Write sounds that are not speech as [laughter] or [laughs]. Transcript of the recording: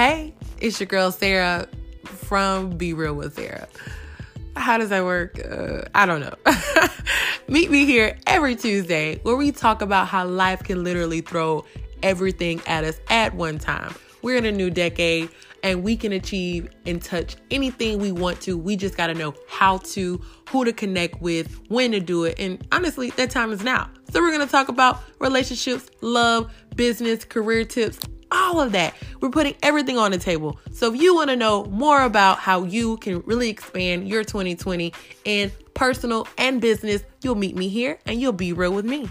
Hey, it's your girl Sarah from Be Real with Sarah. How does that work? Uh, I don't know. [laughs] Meet me here every Tuesday where we talk about how life can literally throw everything at us at one time. We're in a new decade and we can achieve and touch anything we want to. We just got to know how to, who to connect with, when to do it. And honestly, that time is now. So we're going to talk about relationships, love, business, career tips, all of that. We're putting everything on the table. So if you want to know more about how you can really expand your 2020 in personal and business, you'll meet me here and you'll be real with me.